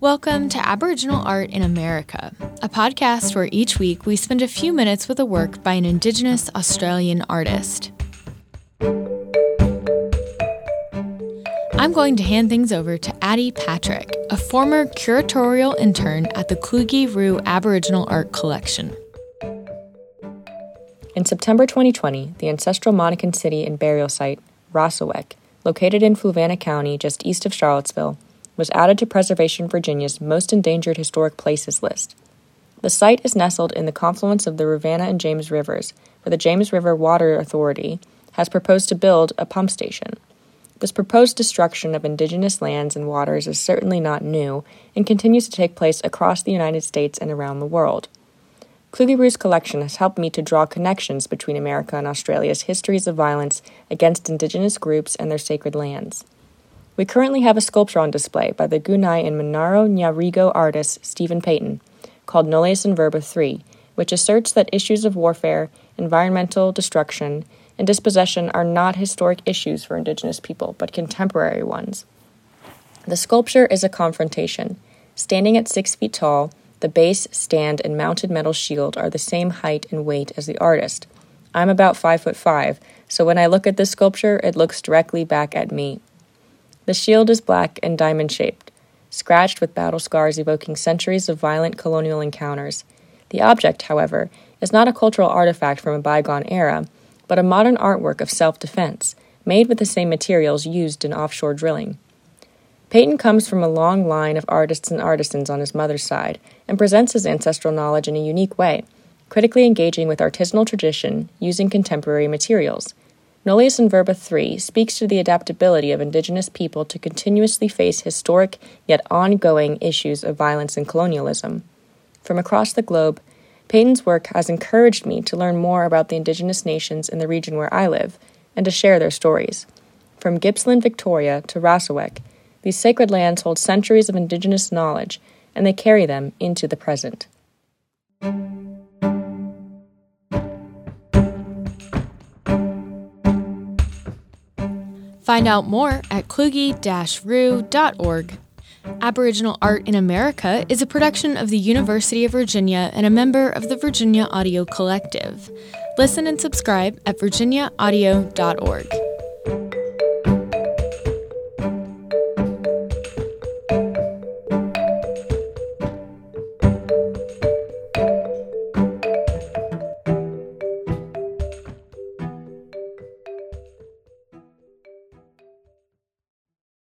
Welcome to Aboriginal Art in America, a podcast where each week we spend a few minutes with a work by an Indigenous Australian artist. I'm going to hand things over to Addie Patrick, a former curatorial intern at the Kluge Ruhe Aboriginal Art Collection. In September 2020, the ancestral Monacan city and burial site, Rassawek, located in Fluvanna County just east of Charlottesville, was added to Preservation Virginia's Most Endangered Historic Places list. The site is nestled in the confluence of the Rivanna and James Rivers, where the James River Water Authority has proposed to build a pump station. This proposed destruction of indigenous lands and waters is certainly not new and continues to take place across the United States and around the world. Kluge Ruhe's collection has helped me to draw connections between America and Australia's histories of violence against Indigenous groups and their sacred lands. We currently have a sculpture on display by the Gunai and Monero Ngarigo artist Steaphan Paton called Nullius in Verba 3, which asserts that issues of warfare, environmental destruction, and dispossession are not historic issues for Indigenous people, but contemporary ones. The sculpture is a confrontation. Standing at six feet tall, the base, stand, and mounted metal shield are the same height and weight as the artist. I'm about five foot five, so when I look at this sculpture, it looks directly back at me. The shield is black and diamond shaped, scratched with battle scars evoking centuries of violent colonial encounters. The object, however, is not a cultural artifact from a bygone era, but a modern artwork of self defense, made with the same materials used in offshore drilling. Paton comes from a long line of artists and artisans on his mother's side and presents his ancestral knowledge in a unique way, critically engaging with artisanal tradition using contemporary materials. Nullius in Verba 3 speaks to the adaptability of Indigenous people to continuously face historic yet ongoing issues of violence and colonialism. From across the globe, Paton's work has encouraged me to learn more about the Indigenous nations in the region where I live and to share their stories. From Gippsland, Victoria to Rassawek, these sacred lands hold centuries of indigenous knowledge, and they carry them into the present. Find out more at kluge-ruhe.org. Aboriginal Art in America is a production of the University of Virginia and a member of the Virginia Audio Collective. Listen and subscribe at virginiaaudio.org.